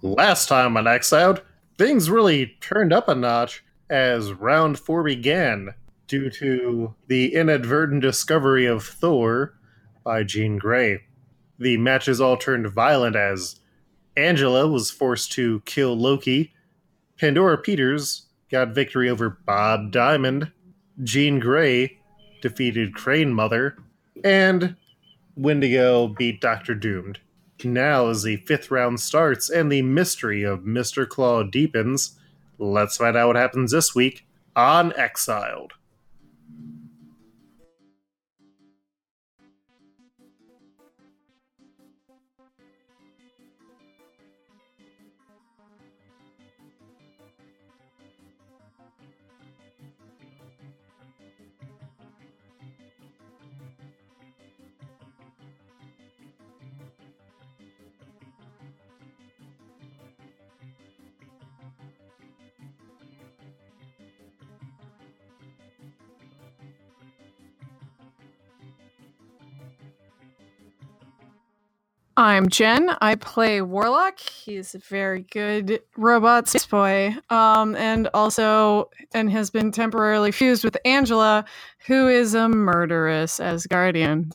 Last time on Exiled, things really turned up a notch as round four began due to the inadvertent discovery of Thor by Jean Grey. The matches all turned violent as Angela was forced to kill Loki, Pandora Peters got victory over Bob Diamond, Jean Grey defeated Crane Mother, and Wendigo beat Doctor Doomed. Now, as the fifth round starts and the mystery of Mr. Claw deepens, let's find out what happens this week on Exiled. I'm Jen. I play Warlock. He's a very good robot space boy. Um, and also, and has been temporarily fused with Angela, who is a murderous Asgardian.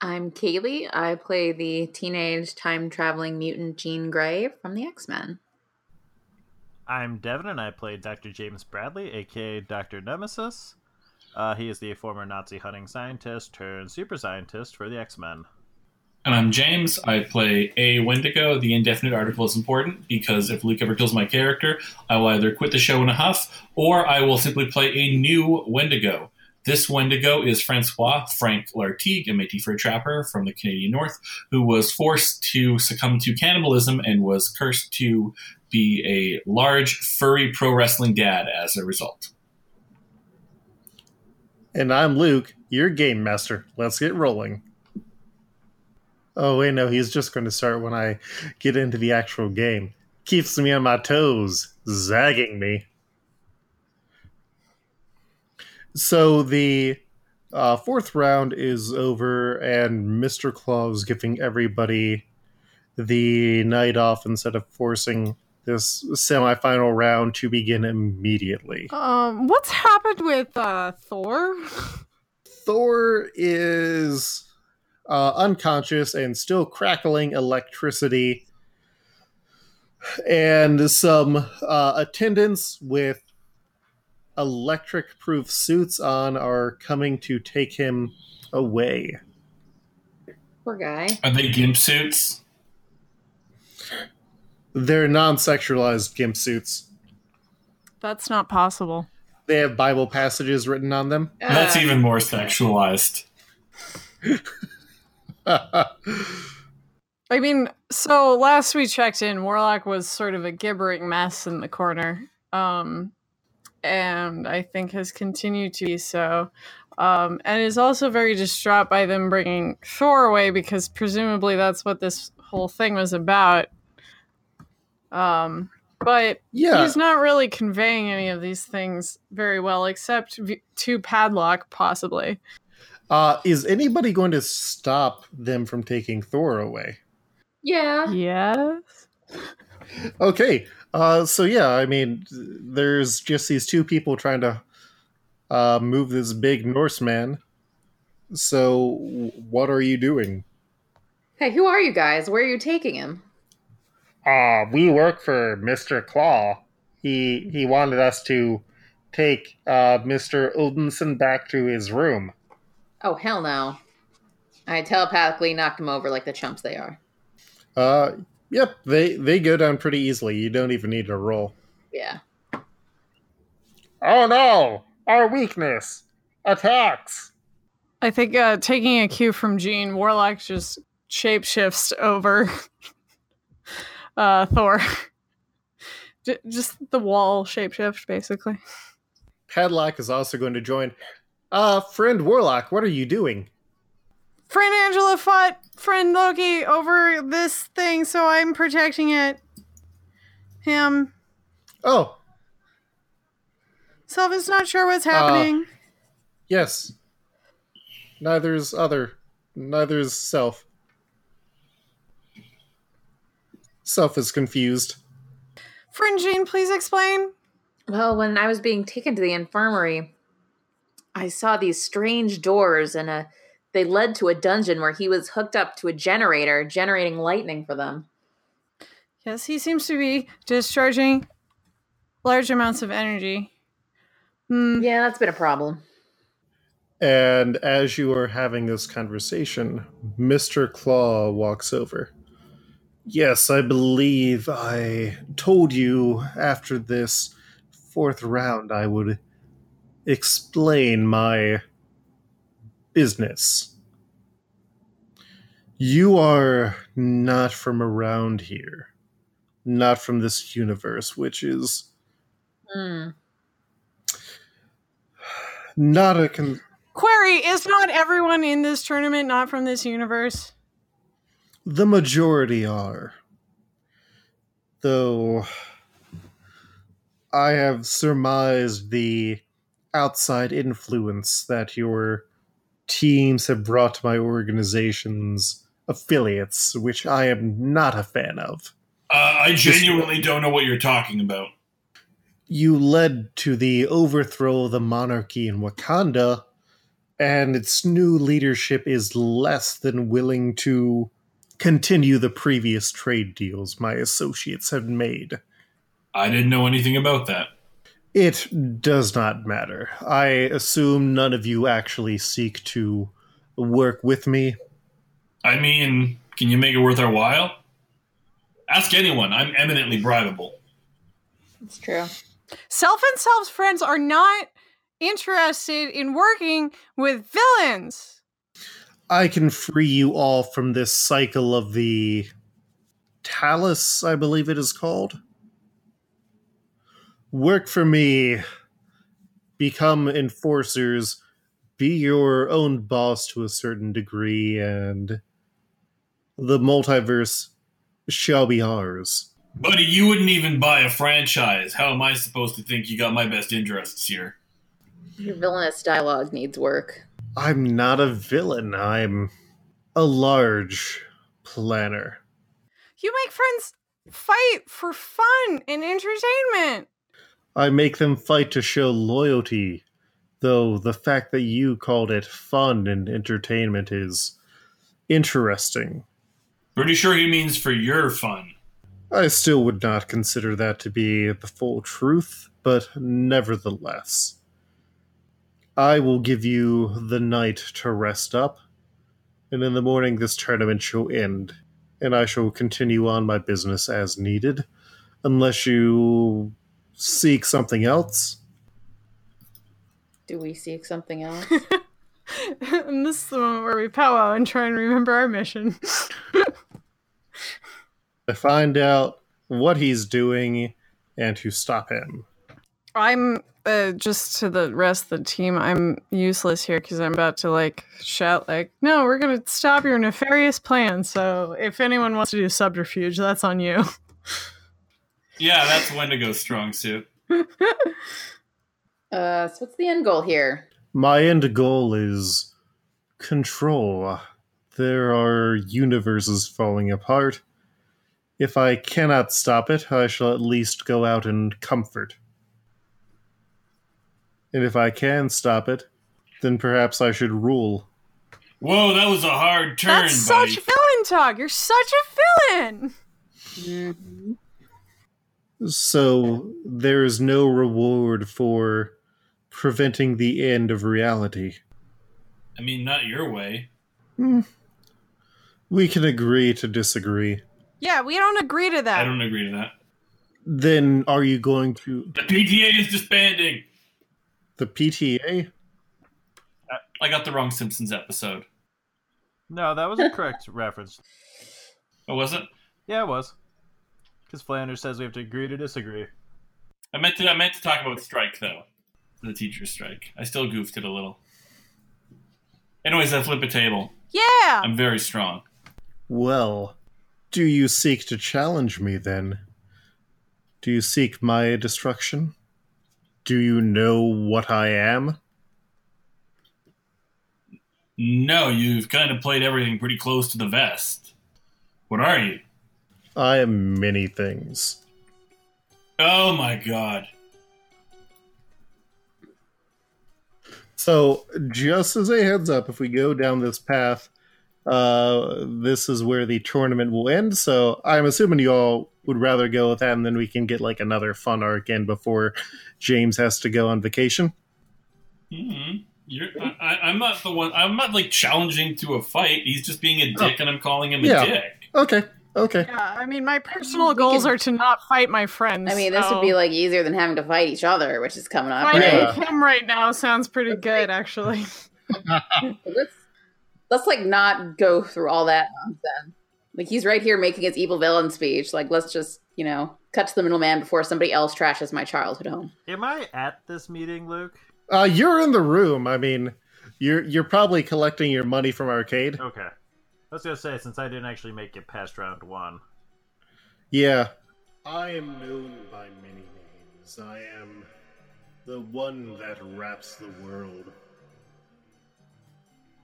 I'm Kaylee. I play the teenage time traveling mutant Jean Grey from the X Men. I'm Devin, and I play Dr. James Bradley, aka Dr. Nemesis. Uh, he is the former Nazi hunting scientist turned super scientist for the X Men. And I'm James. I play A Wendigo. The indefinite article is important because if Luke ever kills my character, I will either quit the show in a huff or I will simply play a new Wendigo. This Wendigo is Francois Frank Lartigue, a Métis fur trapper from the Canadian North, who was forced to succumb to cannibalism and was cursed to be a large, furry pro wrestling dad as a result. And I'm Luke, your game master. Let's get rolling. Oh wait, no, he's just going to start when I get into the actual game. Keeps me on my toes, zagging me. So the uh, fourth round is over, and Mr. Claw's giving everybody the night off instead of forcing this semifinal round to begin immediately. Um, what's happened with uh, Thor? Thor is uh, unconscious and still crackling electricity, and some uh, attendants with electric proof suits on are coming to take him away. Poor guy. Are they gimp suits? They're non sexualized gimp suits. That's not possible. They have Bible passages written on them. That's Uh, even more sexualized. I mean, so last we checked in, Warlock was sort of a gibbering mess in the corner. Um, and I think has continued to be so. Um, and is also very distraught by them bringing Thor away because presumably that's what this whole thing was about. Um, but Yeah. he's not really conveying any of these things very well, except v- to Padlock, possibly. Uh, is anybody going to stop them from taking Thor away? yeah. Yes. Okay. Uh, so yeah, I mean, there's just these two people trying to uh, move this big Norseman. So, what are you doing? Hey, who are you guys? Where are you taking him? Uh, we work for Mr. Claw. He he wanted us to take uh, Mr. Odinson back to his room. Oh, hell no. I telepathically knocked them over like the chumps they are. Uh, yep, they they go down pretty easily. You don't even need to roll. Yeah. Oh no! Our weakness attacks. I think uh, taking a cue from Jean, Warlock just shapeshifts over uh, Thor. Just the wall shapeshift, basically. Padlock is also going to join. Uh, friend Warlock, what are you doing? Friend Angela fought friend Loki over this thing, so I'm protecting it. Him. Oh, Sylvan's not sure what's happening. yes. Neither's other. Neither's self. Self is confused. Friend Jean, please explain. Well, when I was being taken to the infirmary, I saw these strange doors and a they led to a dungeon where he was hooked up to a generator, generating lightning for them. Yes, he seems to be discharging large amounts of energy. Hmm. Yeah, that's been a problem. And as you are having this conversation, Mr. Claw walks over. Yes, I believe I told you after this fourth round I would explain my business. You are not from around here, not from this universe, which is Hmm. not a. Con- Query, is not everyone in this tournament not from this universe? the majority are. Though I have surmised the outside influence that your teams have brought to my organization's affiliates, which I am not a fan of. Uh, I genuinely don't know what you're talking about. You led to the overthrow of the monarchy in Wakanda, and its new leadership is less than willing to continue the previous trade deals my associates have made. I didn't know anything about that. It does not matter. I assume none of you actually seek to work with me. I mean, can you make it worth our while? Ask anyone. I'm eminently bribable. It's true. Self and Self's friends are not interested in working with villains. I can free you all from this cycle of the Talus, I believe it is called. Work for me, become enforcers, be your own boss to a certain degree, and the multiverse shall be ours. Buddy, you wouldn't even buy a franchise. How am I supposed to think you got my best interests here? Your villainous dialogue needs work. I'm not a villain, I'm a large planner. You make friends fight for fun and entertainment. I make them fight to show loyalty, though the fact that you called it fun and entertainment is interesting. Pretty sure he means for your fun. I still would not consider that to be the full truth, but nevertheless. I will give you the night to rest up, and in the morning this tournament shall end, and I shall continue on my business as needed, unless you seek something else. Do we seek something else? and this is the moment where we powwow and try and remember our mission. To find out what he's doing and to stop him. I'm uh, just to the rest of the team. I'm useless here because I'm about to like shout like, "No, we're gonna stop your nefarious plan." So if anyone wants to do subterfuge, that's on you. Yeah, that's Wendigo's strong suit. uh, so what's the end goal here? My end goal is control. There are universes falling apart. If I cannot stop it, I shall at least go out and comfort. And if I can stop it, then perhaps I should rule. Whoa, that was a hard turn, that's buddy. such villain talk. You're such a villain. Mm-hmm. So there is no reward for preventing the end of reality. I mean, not your way. Hmm. We can agree to disagree. Yeah, we don't agree to that. I don't agree to that. Then are you going to The PTA is disbanding. the PTA? I got the wrong Simpsons episode. No, that was a correct reference. Oh, was it? Yeah, it was. Because Flanders says we have to agree to disagree. I meant to. I meant to talk about strike though, the teacher's strike. I still goofed it a little. Anyways, I flip a table. Yeah. I'm very strong. Well, do you seek to challenge me then? Do you seek my destruction? Do you know what I am? No, you've kind of played everything pretty close to the vest. What are you? I am many things. Oh my god. So, just as a heads up, if we go down this path, uh, this is where the tournament will end. So, I'm assuming you all would rather go with that, and then we can get like another fun arc in before James has to go on vacation. Mm-hmm. You're, I, I'm not the one. I'm not like challenging to a fight. He's just being a dick, and I'm calling him a Yeah. dick. Okay, okay. Yeah, I mean, my personal we goals could- are to not fight my friends. I mean, this would be like easier than having to fight each other, which is coming up. fighting Yeah. him right now sounds pretty good, actually. Let's let's like not go through all that nonsense. Like he's right here making his evil villain speech. Like let's just you know cut to the middleman before somebody else trashes my childhood home. Am I at this meeting, Luke? Uh, you're in the room. I mean, you're you're probably collecting your money from arcade. Okay. I was gonna say since I didn't actually make it past round one. Yeah. I am known by many names. I am the one that wraps the world.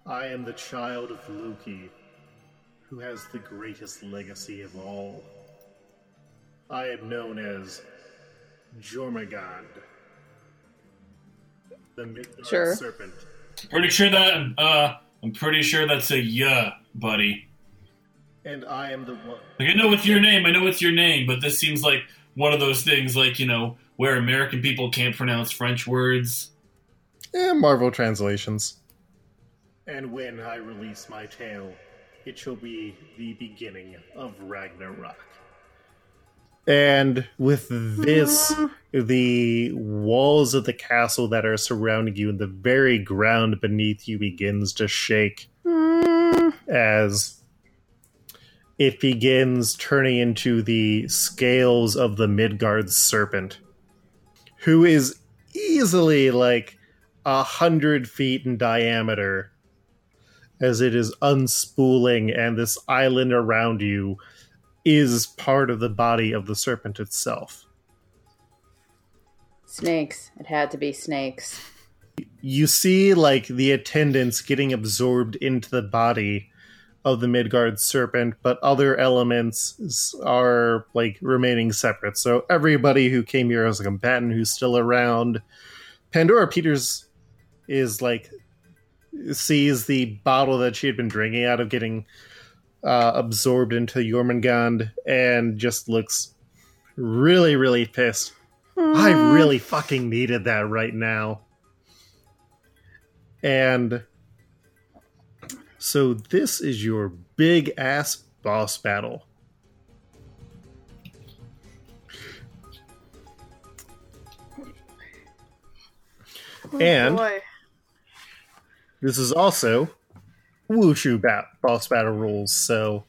I am the child of Loki, who has the greatest legacy of all. I am known as Jormungand, the Midgard Sure. serpent. Pretty sure that. Uh, I'm pretty sure that's a yeah, buddy. And I am the one. Like I know it's your name. I know it's your name, but this seems like one of those things, like you know, where American people can't pronounce French words. Eh, Marvel translations. And when I release my tail, it shall be the beginning of Ragnarok. And with this, the walls of the castle that are surrounding you and the very ground beneath you begins to shake Mm, as it begins turning into the scales of the Midgard serpent, who is easily like a hundred feet in diameter, as it is unspooling, and this island around you is part of the body of the serpent itself. Snakes. It had to be snakes. you see like the attendants getting absorbed into the body of the Midgard serpent, but other elements are like remaining separate. So everybody who came here as a combatant who's still around, Pandora Peters is like sees the bottle that she had been drinking out of getting uh, absorbed into Jormungand and just looks really, really pissed. I really fucking needed that right now. And so this is your big ass boss battle. oh And- boy. This is also Wushu bat- boss battle rules. So,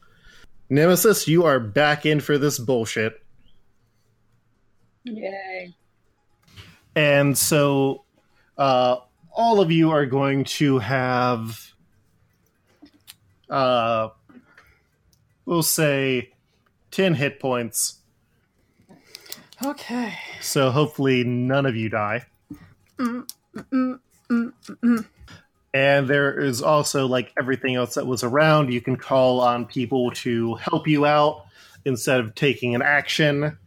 Nemesis, you are back in for this bullshit. Yay. And so, uh, all of you are going to have, uh, we'll say, 10 hit points. Okay. So, hopefully, none of you die. Mm, mm, mm, mm. And there is also, like everything else that was around, you can call on people to help you out instead of taking an action.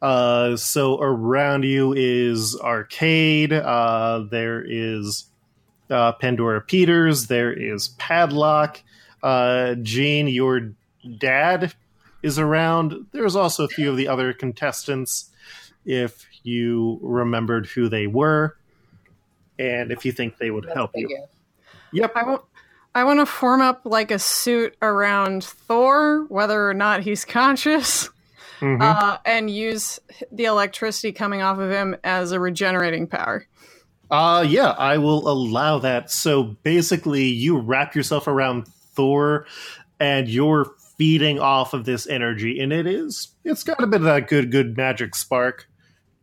Uh, so around you is Arcade. Uh, there is uh, Pandora Peters. There is Padlock. Uh, Jean, your dad is around. There's also a few of the other contestants if you remembered who they were and if you think they would That's help you. big. Yep. I want. I want to form up like a suit around Thor, whether or not he's conscious, Mhm. uh, and use the electricity coming off of him as a regenerating power. Uh yeah, I will allow that. So basically you wrap yourself around Thor and you're feeding off of this energy and it is it's got a bit of that good good magic spark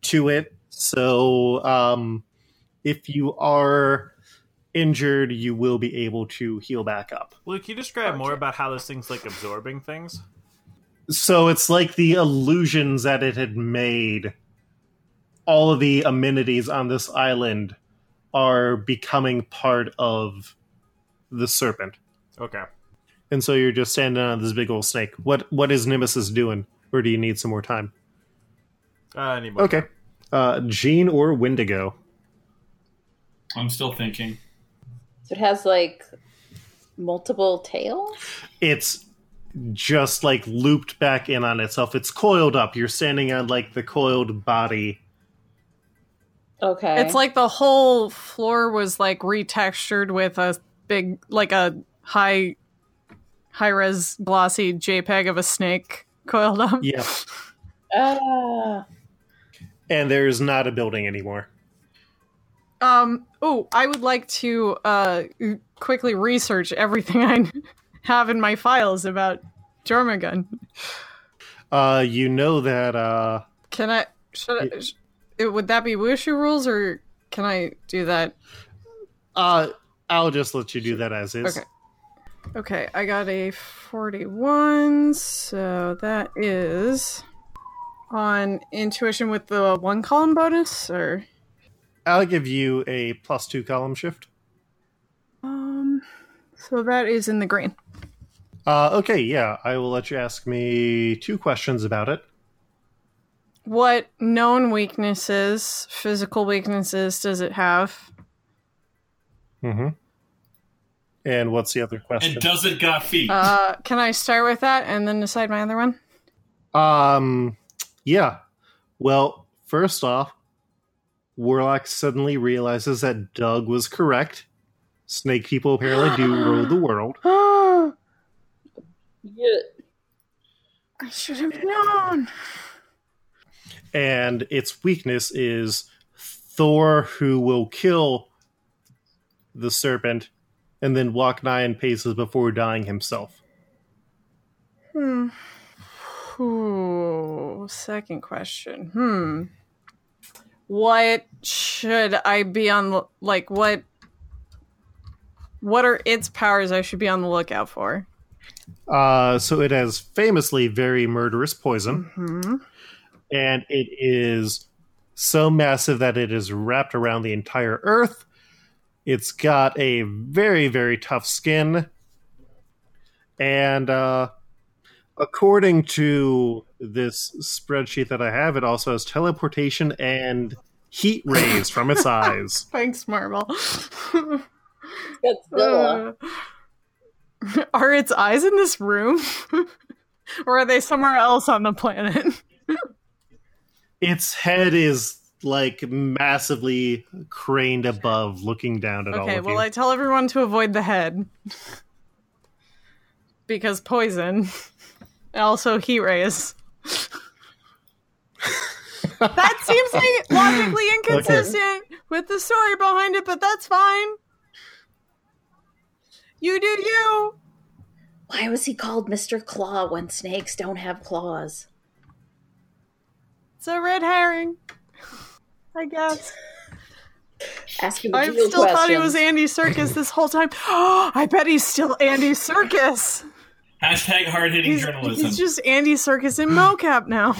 to it. So um if you are injured, you will be able to heal back up. Luke, can you describe more about how this thing's like absorbing things? So it's like the illusions that it had made. All of the amenities on this island are becoming part of the serpent. Okay. and so you're just standing on this big old snake. What what is Nemesis doing, or do you need some more time? Uh, need more Okay, uh, Jean or Wendigo? I'm still thinking. So it has like multiple tails. It's just like looped back in on itself. It's coiled up. You're standing on like the coiled body. Okay. It's like the whole floor was like retextured with a big, like a high, high res glossy JPEG of a snake coiled up. Yeah, ah. and there's not a building anymore. Um. Oh, I would like to uh quickly research everything I have in my files about Jormungand. Uh, you know that uh, Can I? Should I? sh- it- would that be Wushu rules, or can I do that? uh, I'll just let you do that as is. Okay. Okay, I got a 41, so that is on intuition with the one column bonus, or I'll give you a plus two column shift. um, so that is in the green. Uh, okay, yeah, I will let you ask me two questions about it. What known weaknesses, physical weaknesses, does it have? Mm-hmm. And what's the other question? And does it got feet? Uh, can I start with that and then decide my other one? Um, yeah. Well, first off, Warlock suddenly realizes that Doug was correct. Snake people apparently do rule the world. Yeah. I should have known. And its weakness is Thor, who will kill the serpent and then walk nine paces before dying himself. Hmm. Ooh, second question. Hmm. What should I be on the like what what are its powers I should be on the lookout for? Uh, so it has famously very murderous poison. Hmm. and it is so massive that it is wrapped around the entire earth. It's got a very, very tough skin. And uh, according to this spreadsheet that I have, it also has teleportation and heat rays from its eyes. Thanks, Marvel. Godzilla. Uh, are its eyes in this room? or are they somewhere else on the planet? Its head is like massively craned above, looking down at all Okay, well, you. I tell everyone to avoid the head. because poison. And also heat rays. that seems like logically inconsistent with the story behind it, but that's fine. You do you. Why was he called Mr. Claw when snakes don't have claws? It's a red herring. I guess. Asking I real still thought he was Andy Serkis this whole time. Oh, I bet he's still Andy Serkis. Hashtag hard hitting journalism. he's just Andy Serkis in mocap now.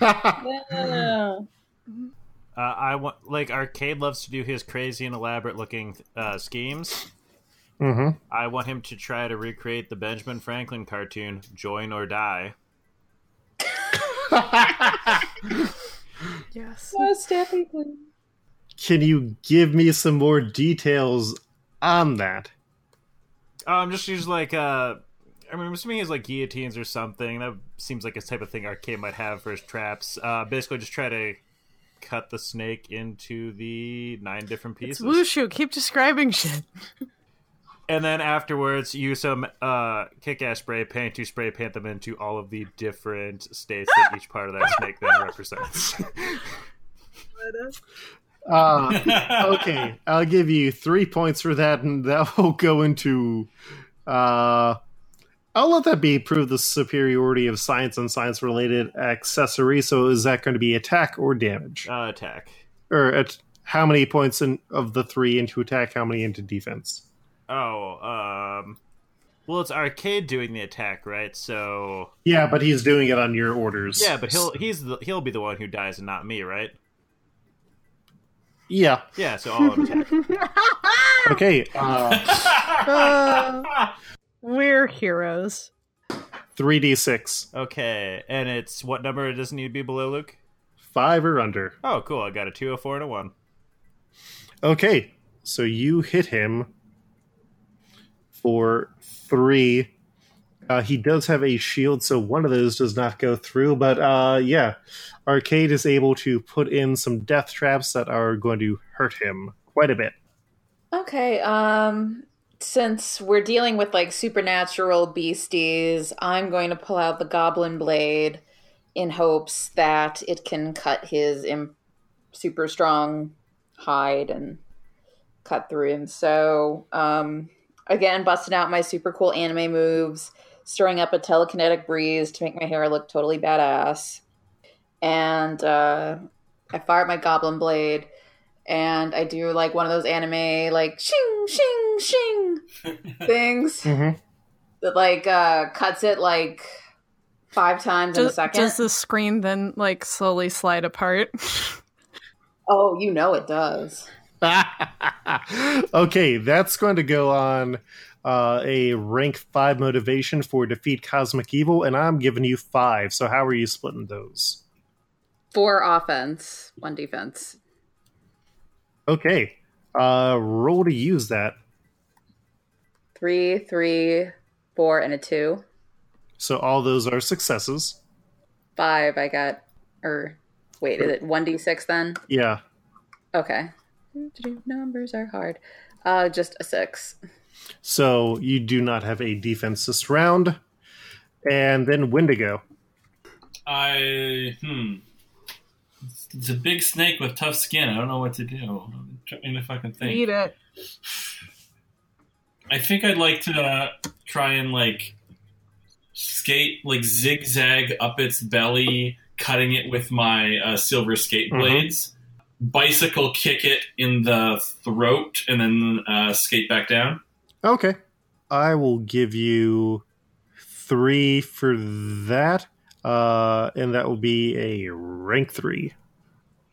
Yeah. Uh, I want like Arcade loves to do his crazy and elaborate looking uh, schemes. hmm I want him to try to recreate the Benjamin Franklin cartoon "Join or Die." Yes. Oh, Staffy. Can you give me some more details on that? Um, just use like uh, I mean, I'm assuming he's like guillotines or something. That seems like a type of thing Arcade might have for his traps. Uh, basically, just try to cut the snake into the nine different It's pieces, Wushu. Keep describing shit. and then afterwards use some uh, kick-ass spray paint to spray paint them into all of the different states that each part of that snake then represents. Uh, okay, I'll give you three points for that, and that will go into. Uh, I'll let that be prove the superiority of science and science related accessory. So, is that going to be attack or damage? uh, attack. Or at how many points in, of the three into attack, how many into defense? Oh, um, well, it's Arcade doing the attack, right? So Yeah, but he's doing it on your orders. yeah, but he'll he's the, he'll be the one who dies and not me, right? Yeah. Yeah, so all attack. Okay, uh, Uh, we're heroes. 3d6. Okay, and it's what number does it need to be below Luke? Five or under. Oh, cool. I got a two, a four, and a one. Okay, so you hit him for three. Uh, he does have a shield, so one of those does not go through. But uh, yeah, Arcade is able to put in some death traps that are going to hurt him quite a bit. Okay, um since we're dealing with like supernatural beasties, I'm going to pull out the goblin blade in hopes that it can cut his super strong hide and cut through him. So, um again, busting out my super cool anime moves, stirring up a telekinetic breeze to make my hair look totally badass. And uh I fired my goblin blade and I do like one of those anime like shing shing shing things Mm-hmm. that like uh cuts it like five times in a second. does the screen then like slowly slide apart? Oh, you know it does. okay, that's going to go on uh, a rank five motivation for defeat cosmic evil, and I'm giving you five. So how are you splitting those? Four offense, one defense. Okay, uh, roll to use that. Three, three, four, and a two. So all those are successes. Five. I got. Or wait, is it one d six then? Yeah. Okay. Numbers are hard. Uh, just a six. So you do not have a defense this round. And then Wendigo. I hmm. It's- It's a big snake with tough skin. I don't know what to do. I'm trying to fucking think. Eat it. I think I'd like to uh, try and like skate, like zigzag up its belly, cutting it with my uh, silver skate Mhm. blades. Bicycle kick it in the throat, and then uh, skate back down. Okay. I will give you three for that. Uh, and that will be a rank three.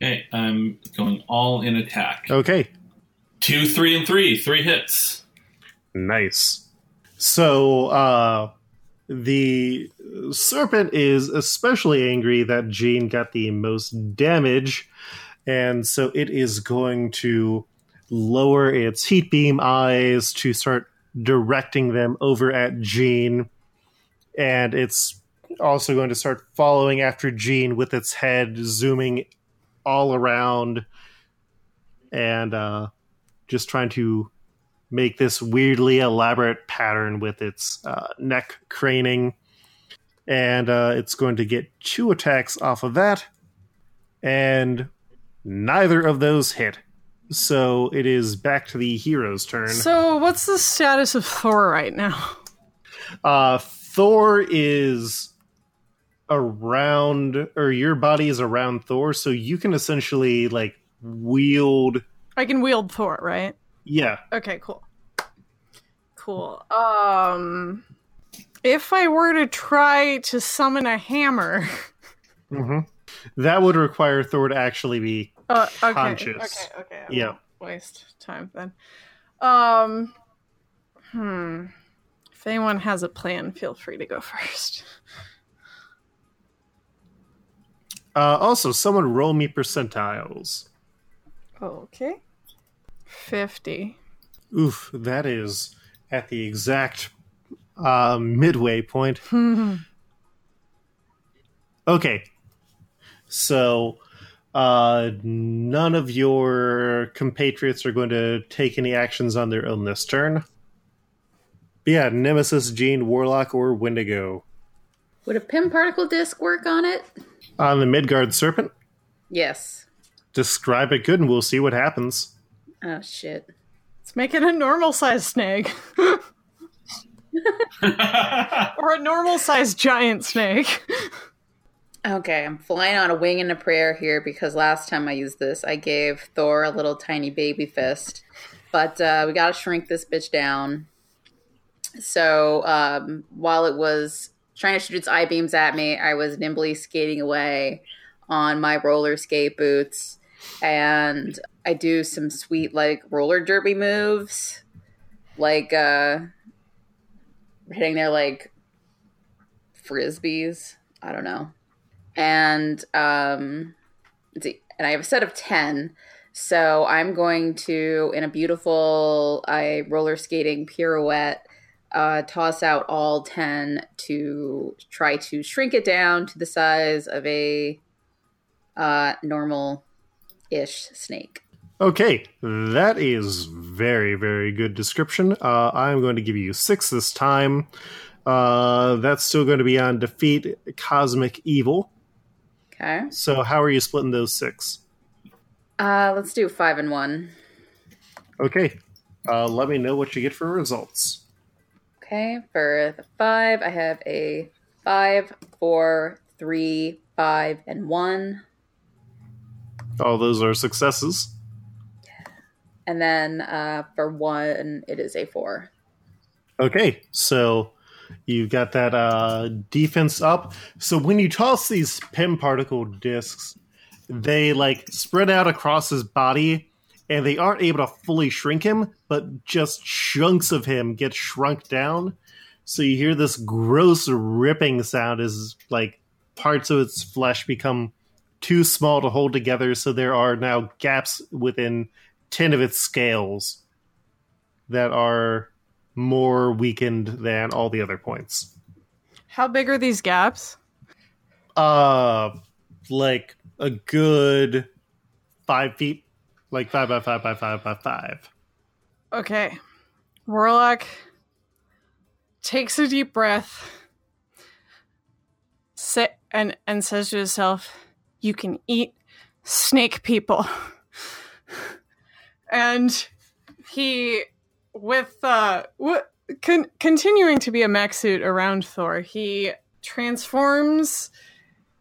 Okay, I'm going all in attack. Okay. Two, three, and three. Three hits. Nice. So, uh, the serpent is especially angry that Jean got the most damage, and so it is going to lower its heat beam eyes to start directing them over at Jean, and it's also going to start following after Jean with its head zooming all around and uh, just trying to make this weirdly elaborate pattern with its uh, neck craning. And uh, it's going to get two attacks off of that. And neither of those hit. So it is back to the hero's turn. So, what's the status of Thor right now? Uh, Thor is around, or your body is around Thor, so you can essentially like wield. I can wield Thor, right? Yeah, Okay, cool. Cool. Um if I were to try to summon a hammer, hmm that would require Thor to actually be. Uh, okay, Conscious. okay, okay. I Yeah. Waste time then. Um hmm. If anyone has a plan, feel free to go first. Uh, also, someone roll me percentiles. Okay. 50. Oof, that is at the exact uh, midway point. Okay. So, uh, none of your compatriots are going to take any actions on their own this turn. But yeah, Nemesis, Jean, Warlock, or Wendigo. Would a Pym particle disc work on it? On the Midgard Serpent, Yes. describe it good and we'll see what happens. Oh shit. Let's make it a normal sized snake. or a normal sized giant snake. Okay, I'm flying on a wing and a prayer here because last time I used this, I gave Thor a little tiny baby fist. But uh, we gotta shrink this bitch down. So um, while it was trying to shoot its eye beams at me, I was nimbly skating away on my roller skate boots. And I do some sweet like roller derby moves, like uh hitting their like frisbees. I don't know, and um, see, and I have a set of ten. So I'm going to, in a beautiful, I roller skating pirouette, uh, toss out all 10 to try to shrink it down to the size of a uh, normal ish snake. Okay, that is very, very good description. Uh, I'm going to give you six this time. Uh, that's still going to be on defeat cosmic evil. Okay. So, how are you splitting those six? Uh, let's do five and one. Okay, uh, let me know what you get for results. Okay, for the five, I have a five, four, three, five, and one. All those are successes. And then uh, for one, it is a four. Okay, so you've got that uh, defense up. So when you toss these Pym particle discs, they like spread out across his body, and they aren't able to fully shrink him, but just chunks of him get shrunk down. So you hear this gross ripping sound as like parts of its flesh become too small to hold together. So there are now gaps within ten of its scales that are more weakened than all the other points. How big are these gaps? Uh, like a good five feet, like five by five by five by five. Okay. Warlock takes a deep breath sit and, and says to himself, You can eat snake people. and he with uh w- con- continuing to be a mech suit around Thor, he transforms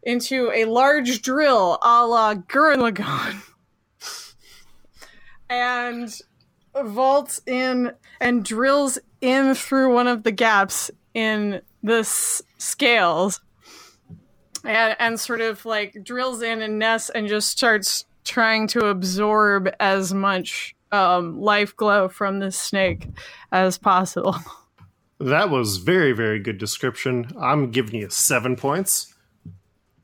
into a large drill a la Gurren Lagann. and vaults in and drills in through one of the gaps in the s- scales and, and sort of like drills in and nests and just starts trying to absorb as much um, life glow from this snake as possible. That was very, very good description. I'm giving you seven points.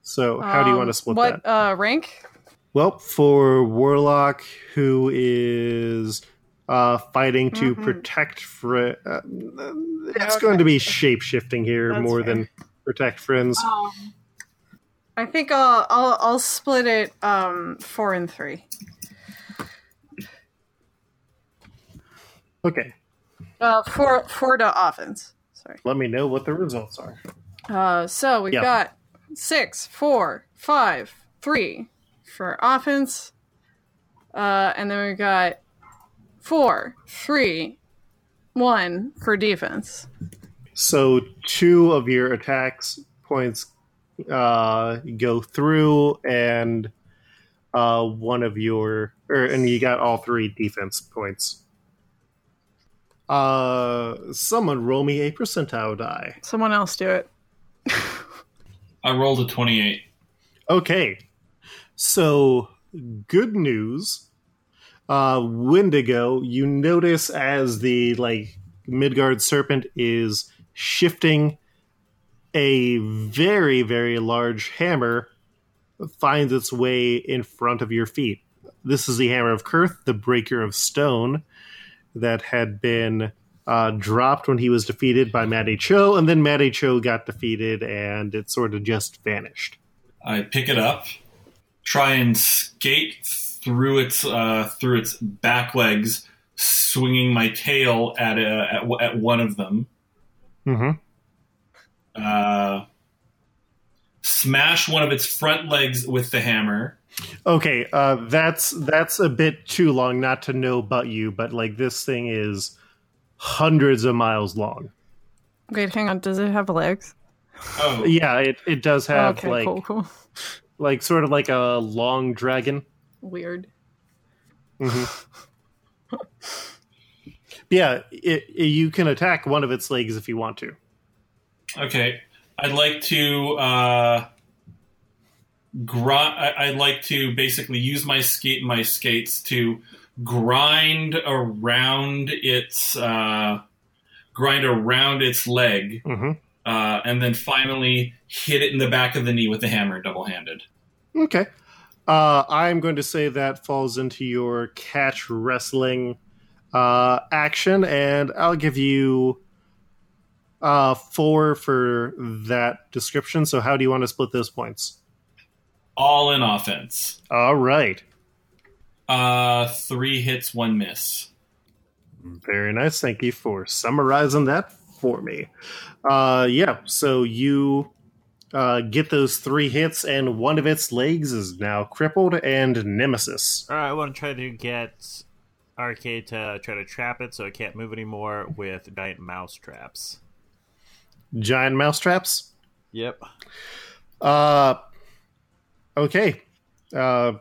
So, how do you Um, want to split what that? uh, rank? Well, for Warlock, who is uh, fighting to Mhm. protect friends, uh, it's Okay. going to be shape shifting here That's more fair. than protect friends. Um, I think I'll I'll, I'll split it um, four and three. Okay, Uh, four four to offense. Sorry. let me know what the results are. Uh, so we've Yeah. got six, four, five, three for offense. Uh, and then we've got four, three, one for defense. So, two of your attacks points uh, go through, and uh, one of your, or, and you got all three defense points. Uh, someone roll me a percentile die. Someone else do it. I rolled a 28. Okay. So, good news. Uh Wendigo, you notice as the like Midgard serpent is shifting a very very large hammer finds its way in front of your feet. This is the hammer of Kuurth, the breaker of stone that had been uh, dropped when he was defeated by Matty Cho, and then Matty Cho got defeated, and it sort of just vanished. I pick it up, try and skate through its uh, through its back legs, swinging my tail at a, at, w- at one of them. Mm-hmm. Uh, smash one of its front legs with the hammer. Okay, uh, that's that's a bit too long not to know about you, but like this thing is hundreds of miles long. Wait, hang on. Does it have legs? Oh, Yeah, it, it does have okay, like cool, cool. like sort of like a long dragon. Weird. Yeah, it, it- you can attack one of its legs if you want to. okay. I'd like to uh, gr- I, I like to basically use my skate my skates to grind around its uh, grind around its leg, hmm uh, and then finally hit it in the back of the knee with the hammer, double handed. Okay. Uh, I'm going to say that falls into your catch wrestling uh, action, and I'll give you uh, four for that description. So, how do you want to split those points? All in offense. All right. Uh, three hits, one miss. Very nice. Thank you for summarizing that for me. Uh, yeah, so you uh, get those three hits, and one of its legs is now crippled, and Nemesis. All right, I want to try to get Arcade to try to trap it so it can't move anymore with giant mouse traps. Giant mousetraps. Yep. Uh, okay. Uh,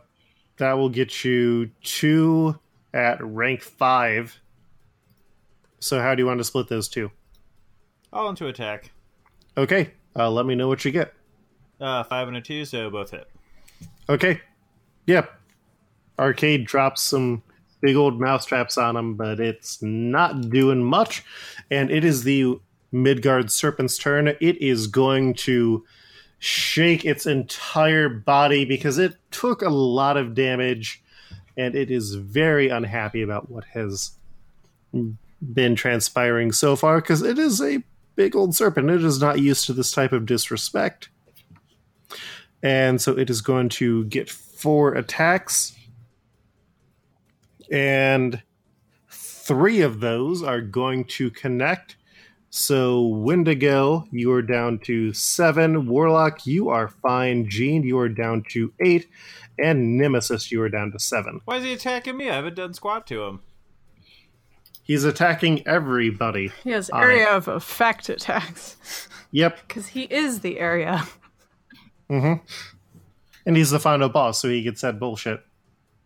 that will get you two at rank five. So, how do you want to split those two? All into attack. Okay. Uh, let me know what you get. Uh, five and a two, so both hit. Okay. Yep. Arcade drops some big old mousetraps on him, but it's not doing much. And it is the Midgard Serpent's turn. It is going to shake its entire body because it took a lot of damage and it is very unhappy about what has been transpiring so far because it is a big old serpent. It is not used to this type of disrespect. And so it is going to get four attacks. And three of those are going to connect. So, Wendigo, you are down to seven. Warlock, you are fine. Jean, you are down to eight. And Nemesis, you are down to seven. Why is he attacking me? I haven't done squat to him. He's attacking everybody. He has Aye. area of effect attacks Yep. because he is the area. Mm-hmm. And he's the final boss, so he gets that bullshit.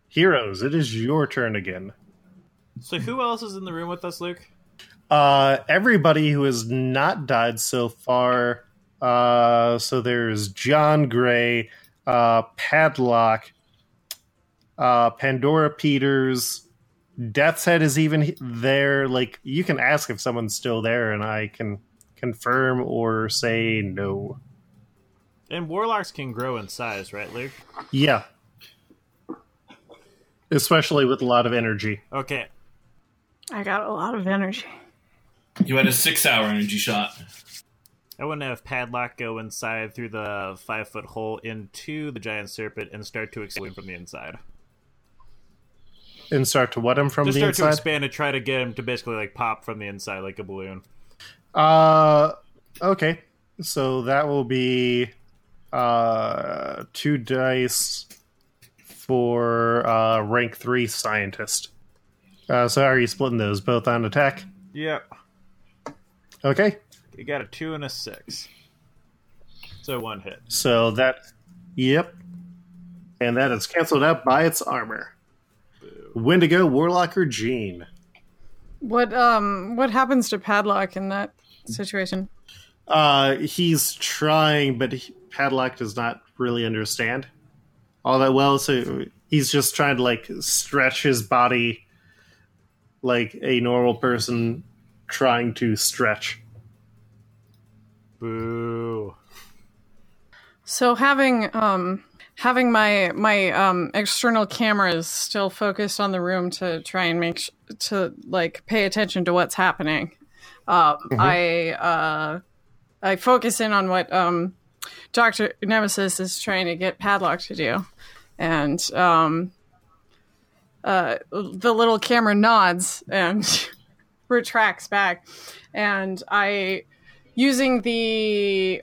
Heroes, it is your turn again. So who else is in the room with us, Luke? Uh, everybody who has not died so far. Uh, so there's John Gray, uh, Padlock, uh, Pandora Peters, Death's Head is even there. Like you can ask if someone's still there, and I can confirm or say no. And warlocks can grow in size, right, Luke? Yeah, especially with a lot of energy. Okay. I got a lot of energy. You had a six hour energy shot. I want to have Padlock go inside through the five foot hole into the giant serpent and start to explode from the inside. And start to what him from Just the start to inside. expand and try to get him to basically like pop from the inside like a balloon. Uh, okay. So that will be uh two dice for uh rank three scientist. Uh, so how are you splitting those? Both on attack. Yep. Okay. You got a two and a six. So one hit. So that, yep, and that is canceled out by its armor. Wendigo, Warlock, or Jean. What um what happens to Padlock in that situation? Uh, he's trying, but he, Padlock does not really understand all that well. So he's just trying to like stretch his body like a normal person trying to stretch. Boo. So having um having my my um external cameras still focused on the room to try and make sh- to like pay attention to what's happening. Um, I uh, I focus in on what um, Doctor Nemesis is trying to get Padlock to do, and um, uh, the little camera nods and retracts back, and I using the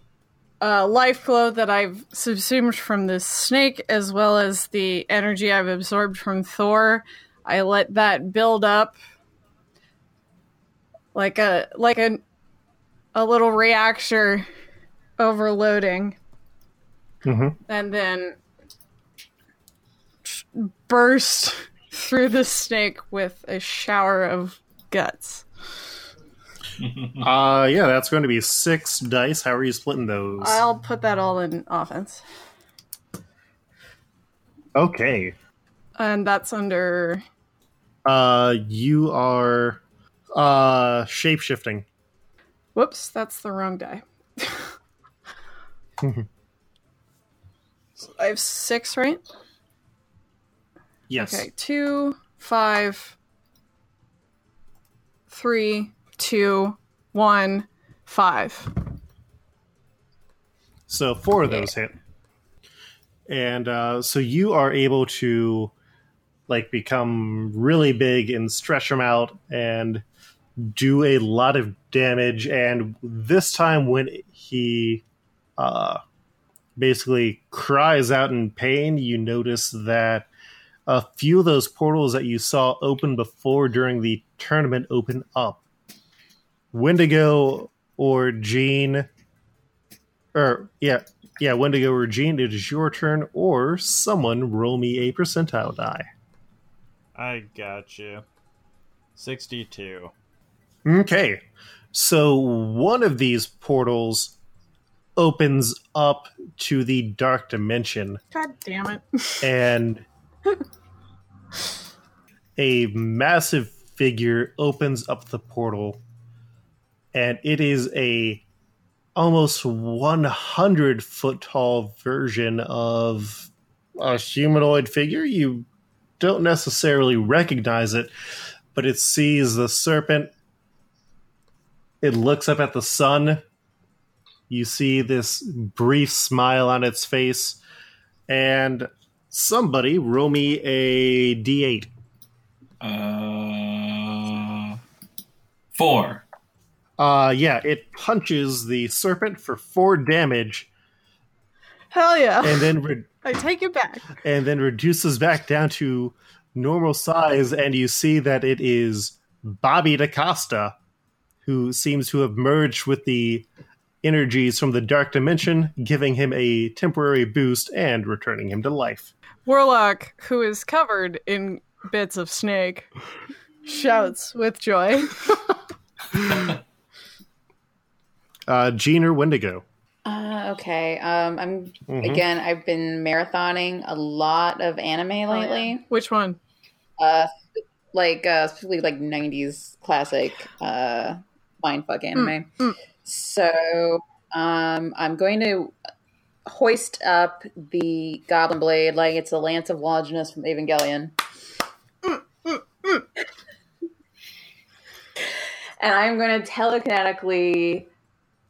uh, life flow that I've subsumed from this snake, as well as the energy I've absorbed from Thor. I let that build up like a like a a little reactor overloading, Mhm. and then burst through the snake with a shower of guts. Uh, yeah, that's going to be six dice. How are you splitting those? I'll put that all in offense. Okay. And that's under. Uh, you are uh shapeshifting. Whoops, that's the wrong die. So I have six, right? Yes. Okay, two, five, three, two, one, five. So four of those hit. And uh, so you are able to like become really big and stretch them out and do a lot of damage. And this time, when he uh, basically cries out in pain, you notice that a few of those portals that you saw open before during the tournament open up. Wendigo or Jean, or yeah, yeah, Wendigo or Jean, it is your turn, or someone roll me a percentile die. I got you. 62. Okay. So one of these portals opens up to the dark dimension God damn it. and a massive figure opens up the portal and it is a almost 100 foot tall version of a humanoid figure. You don't necessarily recognize it but it sees the serpent. It looks up at the sun. You see this brief smile on its face and somebody roll me a d8 Uh, four. uh yeah it punches the serpent for four damage Hell yeah. and then re- I take it back. and then reduces back down to normal size and you see that it is Bobby da Costa who seems to have merged with the energies from the dark dimension giving him a temporary boost and returning him to life Warlock, who is covered in bits of snake, shouts with joy. uh jean or wendigo Uh, okay. Um, I'm Mhm. again. I've been marathoning a lot of anime lately. Which one? Uh, like uh, specifically like '90s classic uh, mindfuck anime. mm. So um, I'm going to hoist up the Goblin Blade like it's a Lance of Longinus from Evangelion. And I'm going to telekinetically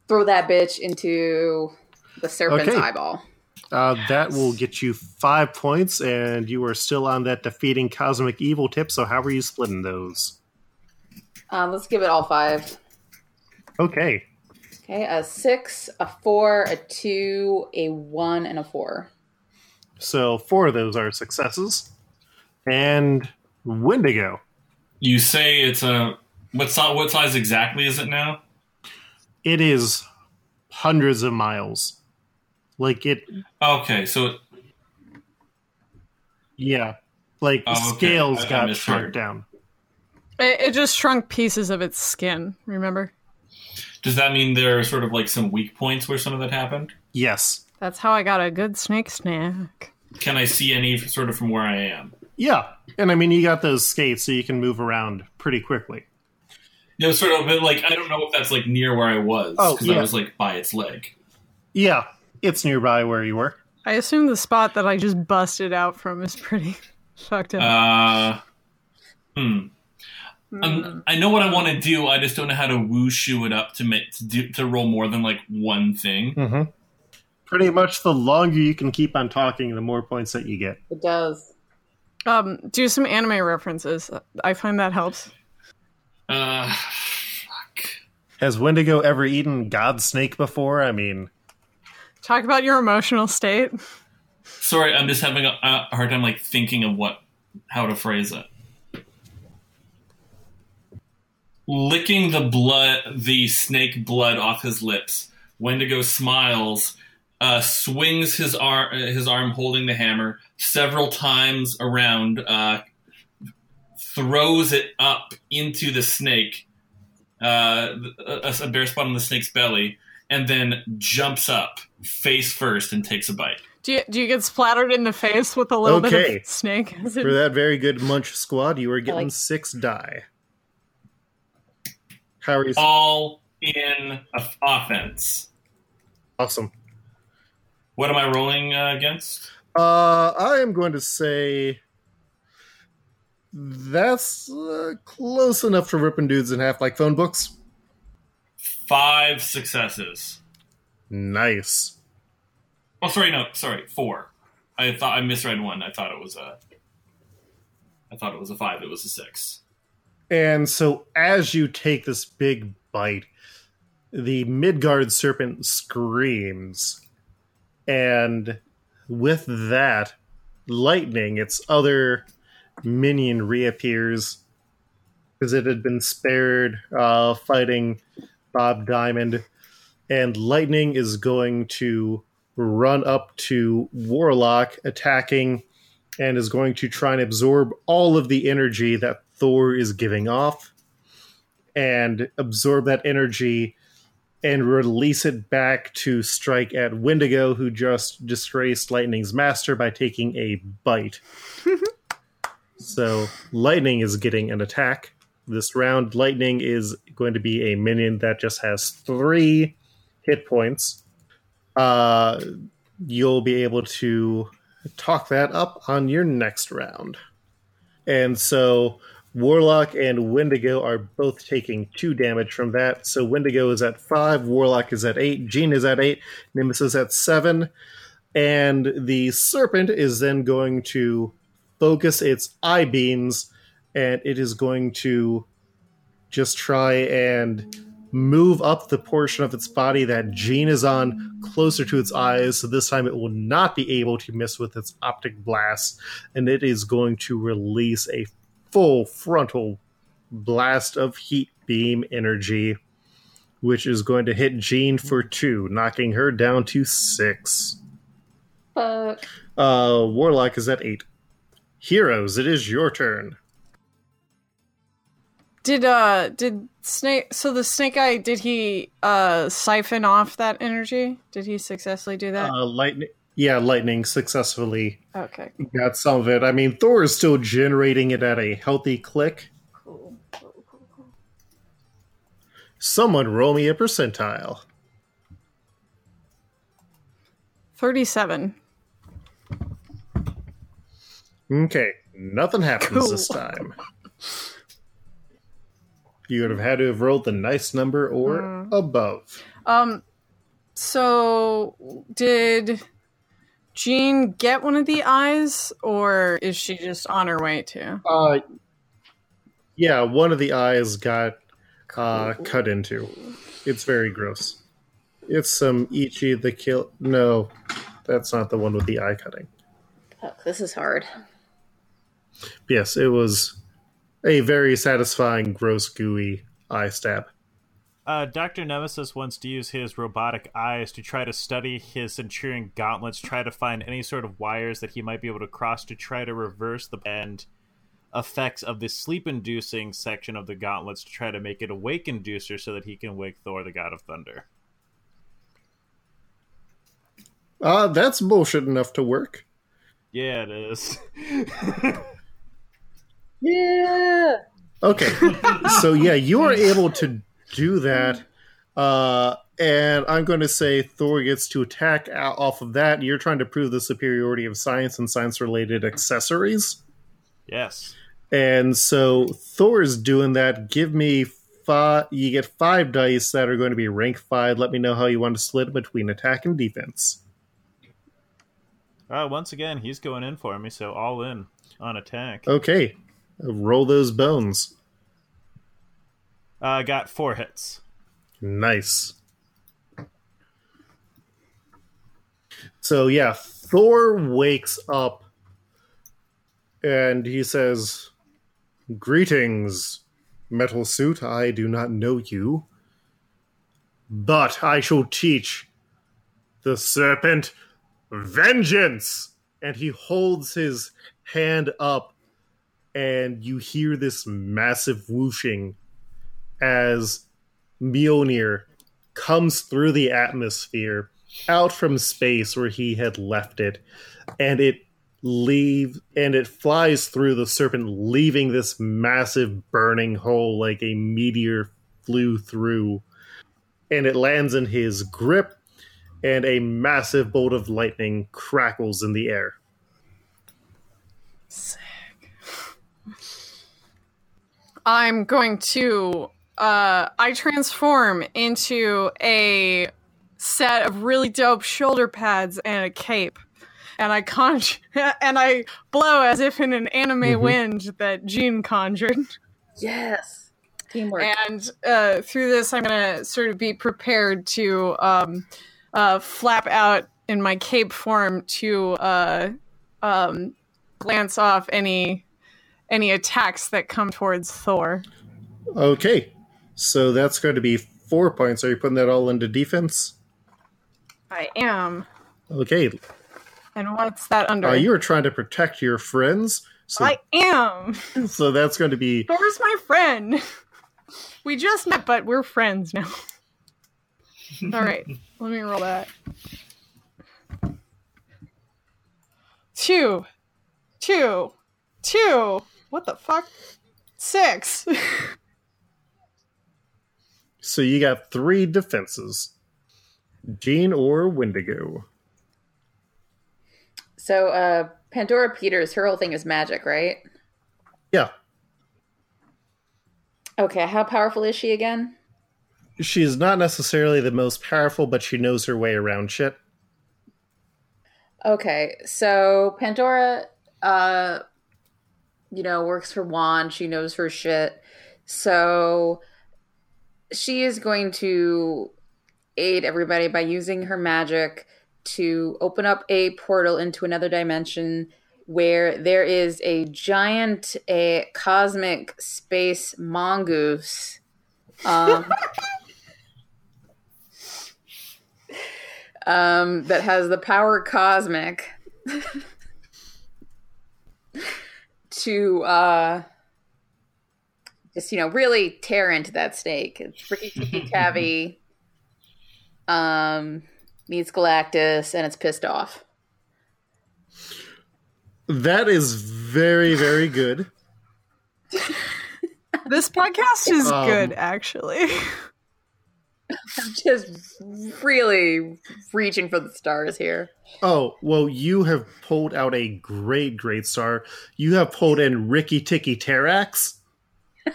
throw that bitch into the serpent's Okay. eyeball. Uh, that will get you five points, and you are still on that defeating cosmic evil tip. So, how are you splitting those? Um, let's give it all five. Okay, Okay, a six, a four, a two, a one, and a four. so four of those are successes, and Wendigo. You say it's a what size? What size exactly is it now? It is hundreds of miles. Like it, Okay, so it- yeah. Like Oh, okay. scales I- I got misheard. shrunk down. It, it just shrunk pieces of its skin, remember? does that mean there are sort of like some weak points where some of that happened? Yes. That's how I got a good snake snack. Can I see any sort of from where I am? Yeah, and I mean you got those skates, so you can move around pretty quickly. You know, sort of, but like I don't know if that's like near where I was Oh, because yeah. I was like by its leg. Yeah, it's nearby where you were. I assume the spot that I just busted out from is pretty fucked up. Uh, hmm. Um, I know what I want to do. I just don't know how to wushu it up to make to do to roll more than like one thing. Mm-hmm. Pretty much, the longer you can keep on talking, the more points that you get. It does. Um, do some anime references. I find that helps. Uh, fuck. Has Wendigo ever eaten God Snake before? I mean, Talk about your emotional state. Sorry, I'm just having a, a hard time like thinking of what how to phrase it. Licking the blood, the snake blood off his lips. Wendigo smiles, uh, swings his arm, his arm holding the hammer several times around, uh, throws it up into the snake, uh, a, a bare spot on the snake's belly, and then jumps up face first and takes a bite. Do you, do you get splattered in the face with a little bit of snake? It- For that very good munch squad, you are getting like- six die. How are you? All in offense. Awesome. What am I rolling uh, against? Uh, I am going to say that's uh, close enough to ripping dudes in half like phone books. Five successes. Nice. Oh, sorry, no, sorry, four. I thought I misread one. I thought it was a. I thought it was a five. It was a six. And so, as you take this big bite, the Midgard serpent screams. And with that, lightning, its other minion, reappears because it had been spared uh, fighting Bob Diamond. And lightning is going to run up to Warlock, attacking, and is going to try and absorb all of the energy that Thor is giving off and absorb that energy and release it back to strike at Wendigo, who just disgraced Lightning's master by taking a bite. so, Lightning is getting an attack. This round, Lightning is going to be a minion that just has three hit points. Uh, you'll be able to talk that up on your next round. And so Warlock and Wendigo are both taking two damage from that. So Wendigo is at five, Warlock is at eight, Jean is at eight, Nemesis at seven. And the serpent is then going to focus its eye beams and it is going to just try and move up the portion of its body that Jean is on closer to its eyes. So this time it will not be able to miss with its optic blast, and it is going to release a full frontal blast of heat beam energy, which is going to hit Jean for two, knocking her down to six. Fuck. Uh, Warlock is at eight. Heroes, it is your turn. Did uh did snake so the snake eye did he uh siphon off that energy? Did he successfully do that? Uh, lightning, yeah, lightning successfully okay. got some of it. I mean, Thor is still generating it at a healthy click. Cool. cool, cool, cool. Someone roll me a percentile. 37. Okay, nothing happens Cool. this time. You would have had to have rolled the nice number or Mm. above. Um so did Jean get one of the eyes or is she just on her way to? Uh, yeah, one of the eyes got uh, cut into. It's very gross. It's some Ichi the kill. No, that's not the one with the eye cutting. Fuck, this is hard. Yes, it was a very satisfying, gross, gooey eye stab. Uh, Dr. Nemesis wants to use his robotic eyes to try to study his Centurion gauntlets, try to find any sort of wires that he might be able to cross to try to reverse the end effects of the sleep inducing section of the gauntlets to try to make it a wake inducer so that he can wake Thor, the god of thunder. Uh, that's bullshit enough to work. Yeah, it is. Yeah. Okay, so yeah, you are able to do that, uh, and I'm going to say Thor gets to attack out off of that. You're trying to prove the superiority of science and science-related accessories, yes. and so Thor is doing that. Give me five. You get five dice that are going to be rank five. Let me know how you want to split between attack and defense. Uh, once again, he's going in for me, so all in on attack. Okay, roll those bones. Uh, got four hits. Nice. So yeah, Thor wakes up and he says, Greetings, metal suit. I do not know you. But I shall teach the serpent vengeance. And he holds his hand up, and you hear this massive whooshing as Mjolnir comes through the atmosphere out from space where he had left it, and it leave and it flies through the serpent, leaving this massive burning hole like a meteor flew through, and it lands in his grip, and a massive bolt of lightning crackles in the air. I'm going to uh I transform into a set of really dope shoulder pads and a cape. And I conjure and I blow as if in an anime Mhm. wind that Jean conjured. Yes. Teamwork. And uh, through this, I'm going to sort of be prepared to um, uh, flap out in my cape form to uh, um, glance off any any attacks that come towards Thor. Okay, so that's going to be four points. Are you putting that all into defense? I am. Okay, And what's that under? uh, you were trying to protect your friends, so I am. so that's going to be Thor's my friend. We just met, but we're friends now. All right, let me roll that. Two, two, two. What the fuck? Six. so you got three defenses. Jean or Wendigo. so, uh, Pandora Peters, her whole thing is magic, right? Yeah, Okay, how powerful is she again? she's not necessarily the most powerful, but she knows her way around shit. Okay, so Pandora, uh, you know, works for Wand. She knows her shit. So she is going to aid everybody by using her magic to open up a portal into another dimension where there is a giant, a cosmic space mongoose. Um, um, that has the power cosmic to uh, just you know really tear into that snake. It's Rikki Tikki Tavi um, meets Galactus, and it's pissed off. That is very, very good. this podcast is Um, good, actually. Just really reaching for the stars here. Oh, well, you have pulled out a great, great star. You have pulled in Rikki Tikki Terax.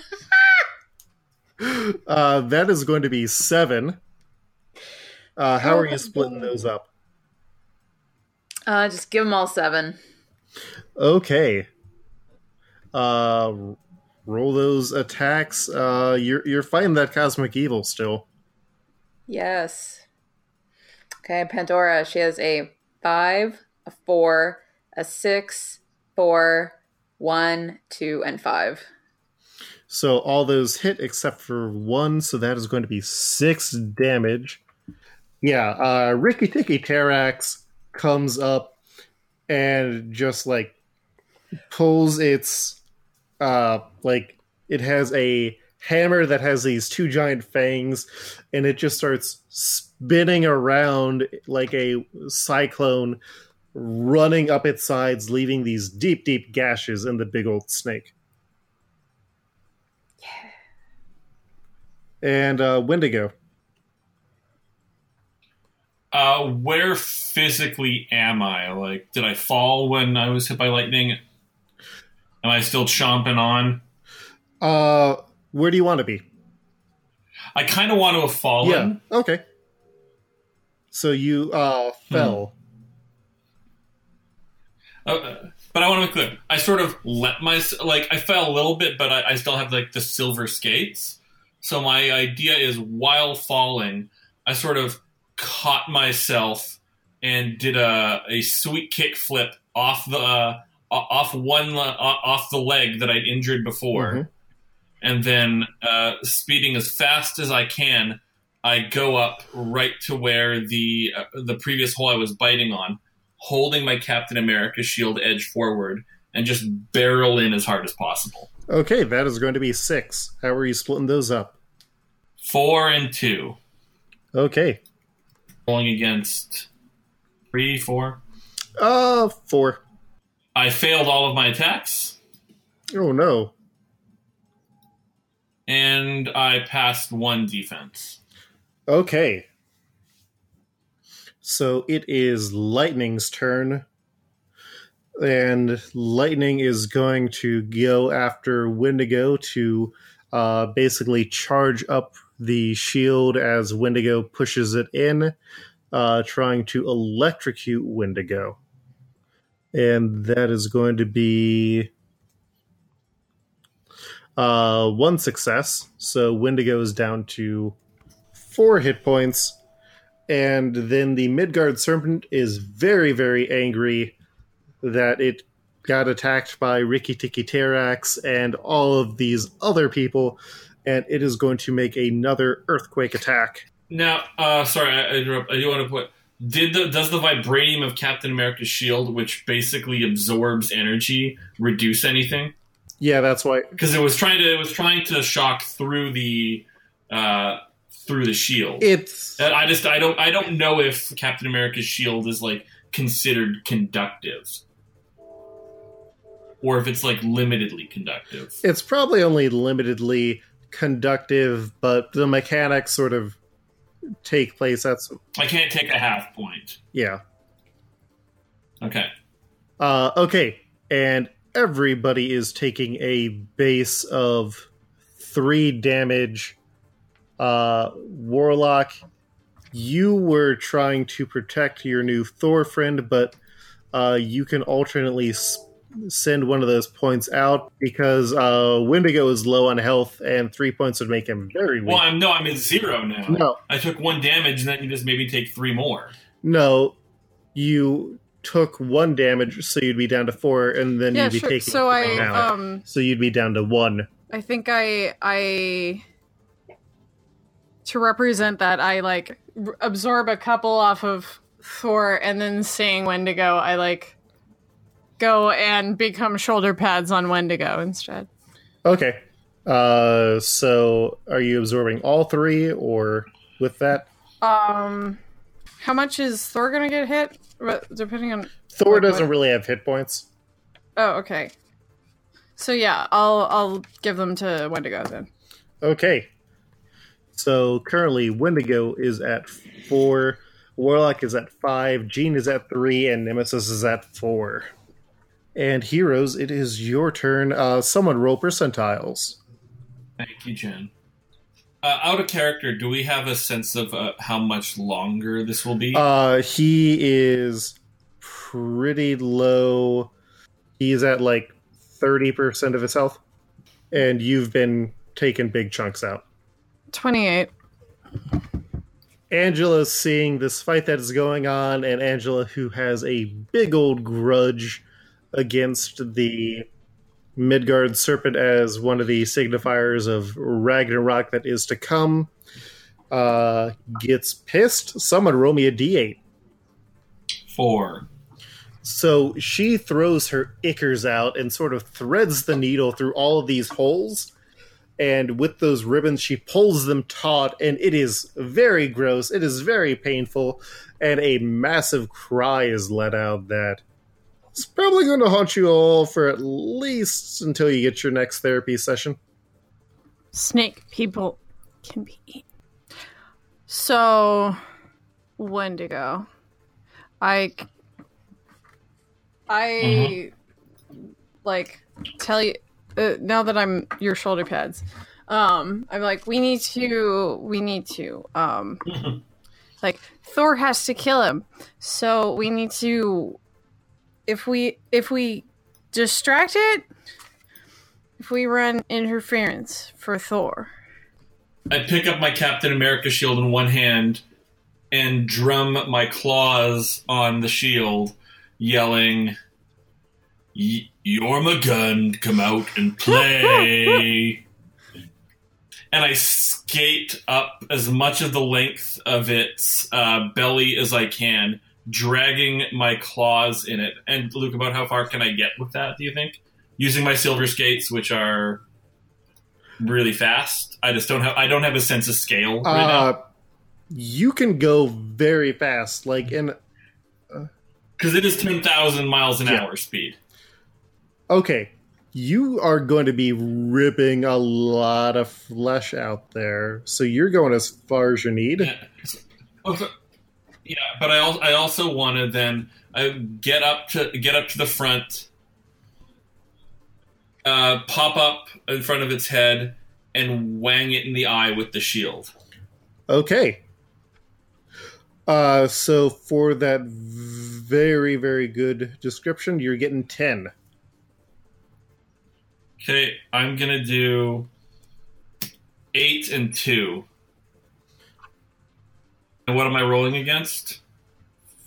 uh, that is going to be seven. Uh, how are you splitting those up? Uh, just give them all seven. Okay. Uh, roll those attacks. Uh, you're you're fighting that cosmic evil still. Yes. Okay, Pandora. She has a five, a four, a six, four, one, two, and five. So all those hit except for one, so that is going to be six damage. Yeah, uh Rikki Tikki Terax comes up and just like pulls its uh like it has a hammer that has these two giant fangs and it just starts spinning around like a cyclone running up its sides leaving these deep deep gashes in the big old snake. Yeah. And uh Wendigo. Uh, where physically am I? Like, did I fall when I was hit by lightning? Am I still chomping on? Uh where do you want to be? I kind of want to have fallen. Yeah. Okay. So you uh fell. Uh, but I want to be clear. I sort of let my like I fell a little bit, but I, I still have like the silver skates. So my idea is, while falling, I sort of caught myself and did a a sweet kick flip off the uh, off one le- off the leg that I'd injured before, Mhm. And then uh, speeding as fast as I can. I go up right to where the uh, the previous hole I was biting on, holding my Captain America shield edge forward, and just barrel in as hard as possible. Okay, that is going to be six. How are you splitting those up? Four and two. Okay. Rolling against three, four. Uh, four. I failed all of my attacks, Oh no. And I passed one defense. Okay. So it is Lightning's turn. And Lightning is going to go after Wendigo to uh, basically charge up the shield as Wendigo pushes it in, uh, trying to electrocute Wendigo. And that is going to be uh, one success. So Wendigo is down to four hit points. And then the Midgard Serpent is very, very angry that it got attacked by Rikki Tikki Terax and all of these other people, and it is going to make another earthquake attack. Now, uh, sorry, I, I, interrupt. I do want to put. Did the does the vibranium of Captain America's shield, which basically absorbs energy, reduce anything? Yeah, that's why. Because it was trying to it was trying to shock through the uh, through the shield. It's And I just I don't I don't know if Captain America's shield is like considered conductive, or if it's like limitedly conductive. it's probably only limitedly conductive, but the mechanics sort of take place. That's I can't take a half point. yeah. Okay. Uh, okay, and everybody is taking a base of three damage. Uh, Warlock, you were trying to protect your new Thor friend, but uh, you can alternately s- send one of those points out because uh, Wendigo is low on health, and three points would make him very weak. Well, I'm no, I'm at zero now. No, I took one damage, and then you just maybe take three more. no, you took one damage, so you'd be down to four, and then yeah, you'd be sure. taking So I out. um so you'd be down to one. I think I I to represent that I like r- absorb a couple off of Thor and then saying Wendigo I like go and become shoulder pads on Wendigo instead. Okay. Uh, so are you absorbing all three, or with that, Um how much is Thor going to get hit Re- depending on Thor doesn't what- really have hit points. Oh, okay. So yeah, I'll I'll give them to Wendigo then. Okay. So currently, Wendigo is at four, Warlock is at five, Jean is at three, and Nemesis is at four. And heroes, it is your turn. Uh, someone roll percentiles. Thank you, Jen. Uh, out of character, do we have a sense of uh, how much longer this will be? Uh, he is pretty low. He's at like 30% of his health. And you've been taking big chunks out. 28. Angela's seeing this fight that is going on, and Angela, who has a big old grudge against the Midgard Serpent as one of the signifiers of Ragnarok that is to come, uh, gets pissed. Someone roll me a d8. Four. So she throws her ichors out and sort of threads the needle through all of these holes. And with those ribbons, she pulls them taut, and it is very gross. It is very painful, and a massive cry is let out that it's probably going to haunt you all for at least until you get your next therapy session. Snake people can be eaten. So, Wendigo. I. I. Like, tell you. Uh, now that I'm your shoulder pads, um, I'm like, we need to. We need to. Um, like, Thor has to kill him. So, we need to. If we. If we distract it, if we run interference for Thor. I pick up my Captain America shield in one hand and drum my claws on the shield, yelling, "Y- Jormungand, come out and play. and I skate up as much of the length of its uh, belly as I can, dragging my claws in it. And Luke, about how far can I get with that, do you think? Using my silver skates, which are really fast. I just don't have I don't have a sense of scale right now. Uh, you can go very fast. Like in Because it is 10,000 miles an Yeah. hour speed. okay, you are going to be ripping a lot of flesh out there, so you're going as far as you need. Yeah. Okay. Yeah, but I also, I also want to then uh, get up to get up to the front, uh, pop up in front of its head, and wang it in the eye with the shield. Okay. Uh, so for that very very good description, you're getting ten. Okay, I'm gonna do eight and two. And what am I rolling against?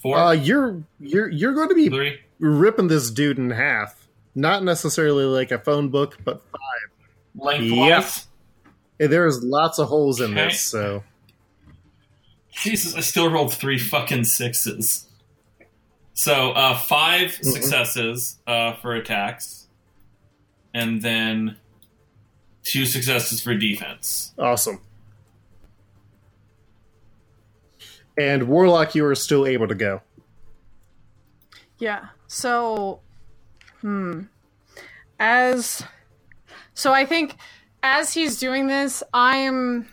Four, Uh, you're you're you're going to be three. ripping this dude in half. Not necessarily like a phone book, but five. Lengthwise. there's lots of holes in Okay. this. So Jesus, I still rolled three fucking sixes. So uh, 5 Mhm. successes uh, for attacks, and then two successes for defense. awesome. And warlock, you are still able to go. Yeah. So, hmm. As so, I think as he's doing this, I'm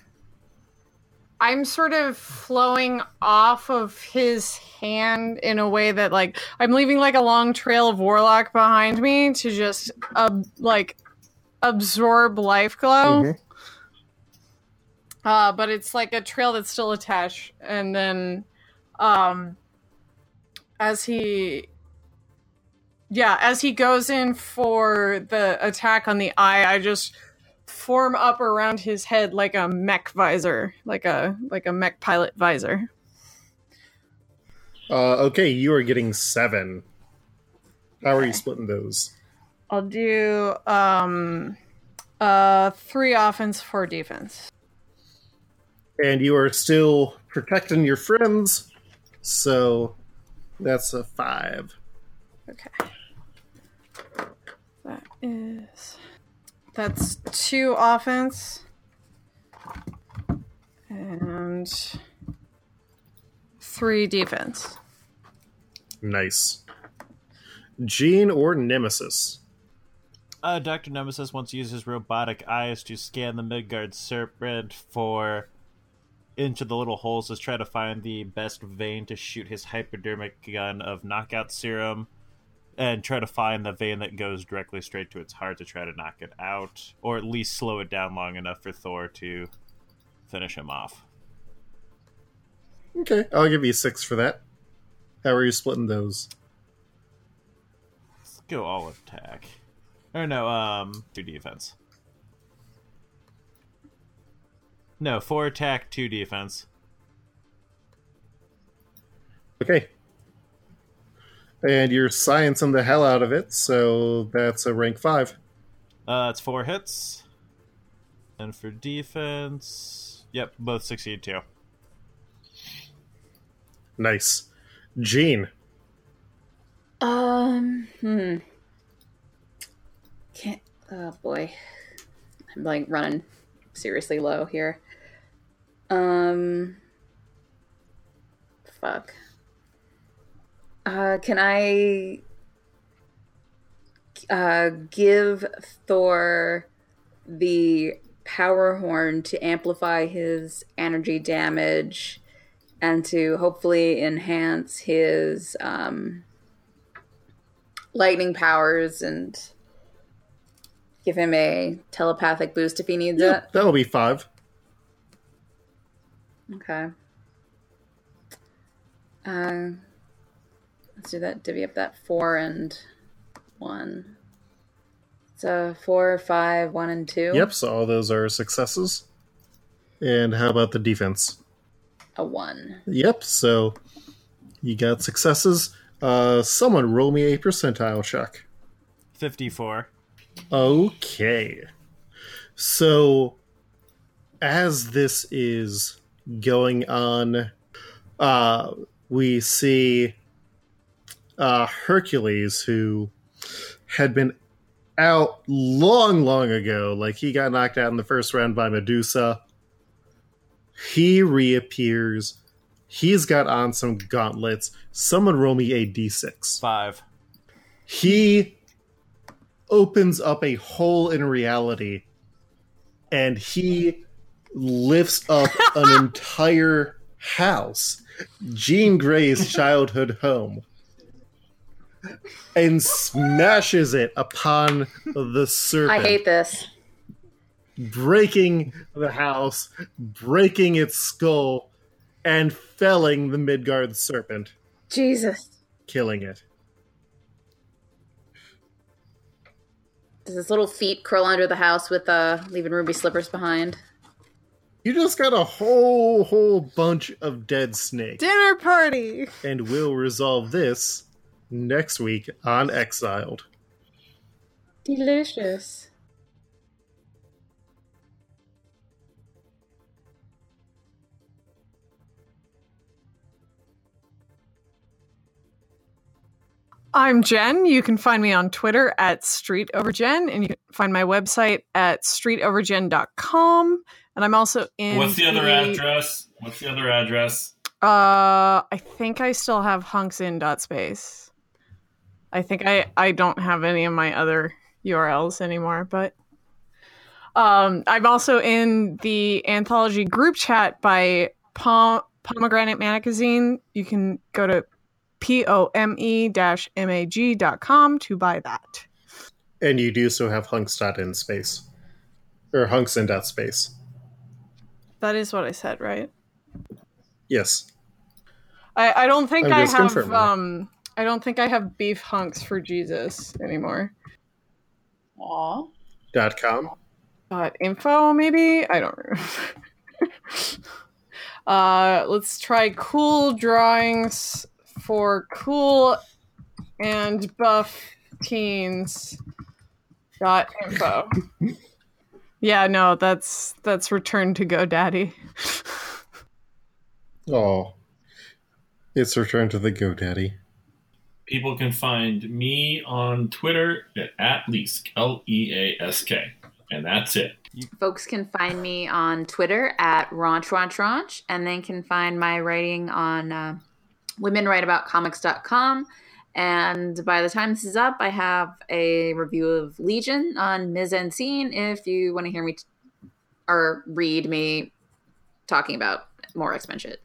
I'm sort of flowing off of his hand in a way that, like, I'm leaving like a long trail of warlock behind me to just uh, like absorb life glow. Mhm. Uh, but it's like a trail that's still attached, and then, um, as he yeah, as he goes in for the attack on the eye, I just form up around his head like a mech visor, like a like a mech pilot visor. Uh, okay, you are getting seven. How are you splitting those? I'll do um uh three offense, four defense. And you are still protecting your friends, so that's a five. Okay. That is that's two offense and three defense. Nice. Jean or Nemesis? Uh, Dr. Nemesis wants to use his robotic eyes to scan the Midgard serpent for into the little holes to try to find the best vein to shoot his hypodermic gun of knockout serum and try to find the vein that goes directly straight to its heart to try to knock it out or at least slow it down long enough for Thor to finish him off. Okay, I'll give you six for that. How are you splitting those? Let's go all attack. Or no, um, two defense. No, four attack, two defense. Okay. And you're sciencing the hell out of it, so that's a rank five. Uh, it's four hits. And for defense, yep, both succeed too. Nice. Jean. Um, hmm. Can't. Oh boy, I'm like running seriously low here. Um, fuck. Uh, can I uh give Thor the power horn to amplify his energy damage and to hopefully enhance his um lightning powers and give him a telepathic boost if he needs Yeah, that'll be five. Okay. Uh, let's do that. Divvy up that four and one. So four, five, one, and two. Yep, so all those are successes. And how about the defense? A one. Yep, so you got successes. Uh, someone roll me a percentile check. 54. Okay. So, as this is going on, uh, we see uh, Hercules, who had been out long, long ago. Like, he got knocked out in the first round by Medusa. He reappears. He's got on some gauntlets. Someone roll me a d6. Five. He opens up a hole in reality and he lifts up an entire house, Jean Grey's childhood home, and smashes it upon the serpent I hate this. breaking the house, breaking its skull, and felling the Midgard serpent, Jesus. killing it. Does his little feet curl under the house with uh leaving ruby slippers behind? You just got a whole whole bunch of dead snakes, Dinner party. and we'll resolve this next week on Exiled. Delicious. I'm Jen. You can find me on Twitter at StreetOverJen, and you can find my website at streetovergen.com. And I'm also in. What's the other address? What's the other address? Uh, I think I still have hunksin.space. I think I I don't have any of my other URLs anymore, but um, I'm also in the anthology group chat by Pom- Pomegranate Magazine. You can go to p o m e dash m a g dot com to buy that. And you do so have hunks dot in space. Or hunks in dot space. That is what I said, right? Yes. I, I don't think I'm I have confirming. um I don't think I have beef hunks for Jesus anymore. Aw. Dot com. dot info maybe i don't remember uh let's try cool drawings for cool and buff teens dot info yeah no that's that's return to godaddy Oh. It's return to the GoDaddy. People can find me on Twitter at, at Leask, L E A S K. And that's it. Folks can find me on Twitter at Raunch Raunch Raunch, and then can find my writing on uh, womenwriteaboutcomics.com. And by the time this is up, I have a review of Legion on Ms. and Scene if you want to hear me t- or read me talking about more X Men shit.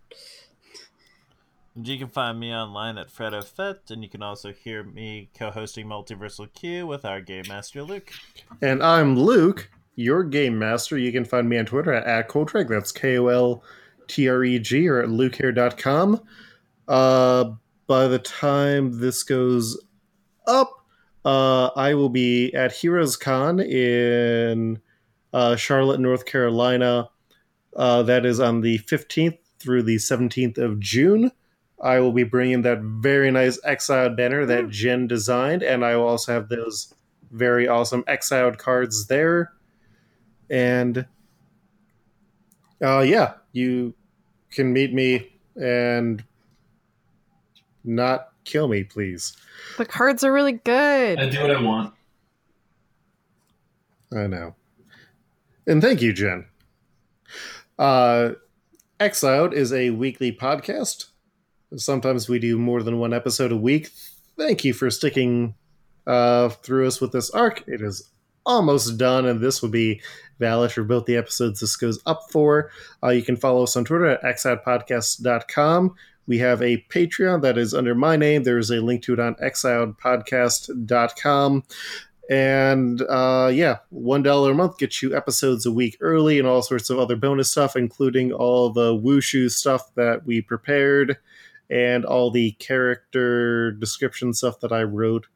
And you can find me online at Fredo Fett, and you can also hear me co-hosting Multiversal Q with our game master Luke. And I'm Luke, your game master. You can find me on Twitter at, at Koltreg. That's K O L T R E G or at lukehair.com. Uh, by the time this goes up, uh, I will be at Heroes Con in uh, Charlotte, North Carolina. Uh, that is on the 15th through the 17th of June. I will be bringing that very nice Exiled banner that Jen designed, and I will also have those very awesome Exiled cards there. And uh, yeah, you can meet me and not kill me, please. the cards are really good I do what I want. I know. And thank you, Jen. Uh, Exiled is a weekly podcast. Sometimes we do more than one episode a week. Thank you for sticking uh, through us with this arc. It is almost done, and this will be valid for both the episodes this goes up for. Uh, you can follow us on Twitter at exiledpodcast.com. We have a Patreon that is under my name. There is a link to it on exiledpodcast.com. And uh, yeah, one dollar a month gets you episodes a week early and all sorts of other bonus stuff, including all the wushu stuff that we prepared and all the character description stuff that I wrote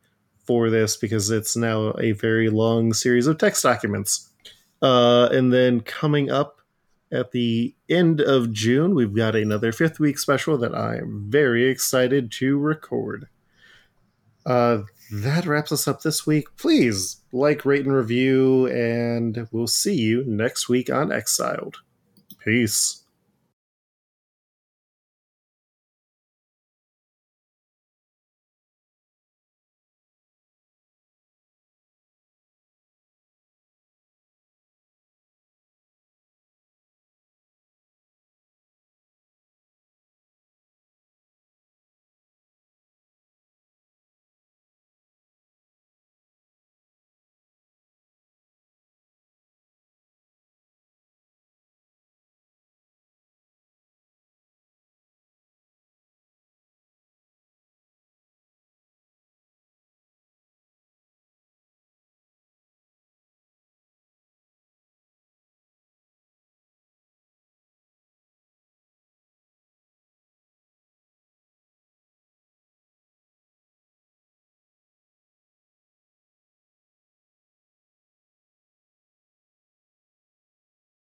for this because it's now a very long series of text documents. Uh, and then coming up at the end of June, we've got another fifth week special that I am very excited to record. Uh, that wraps us up this week. Please like, rate, and review, and we'll see you next week on Exiled. Peace.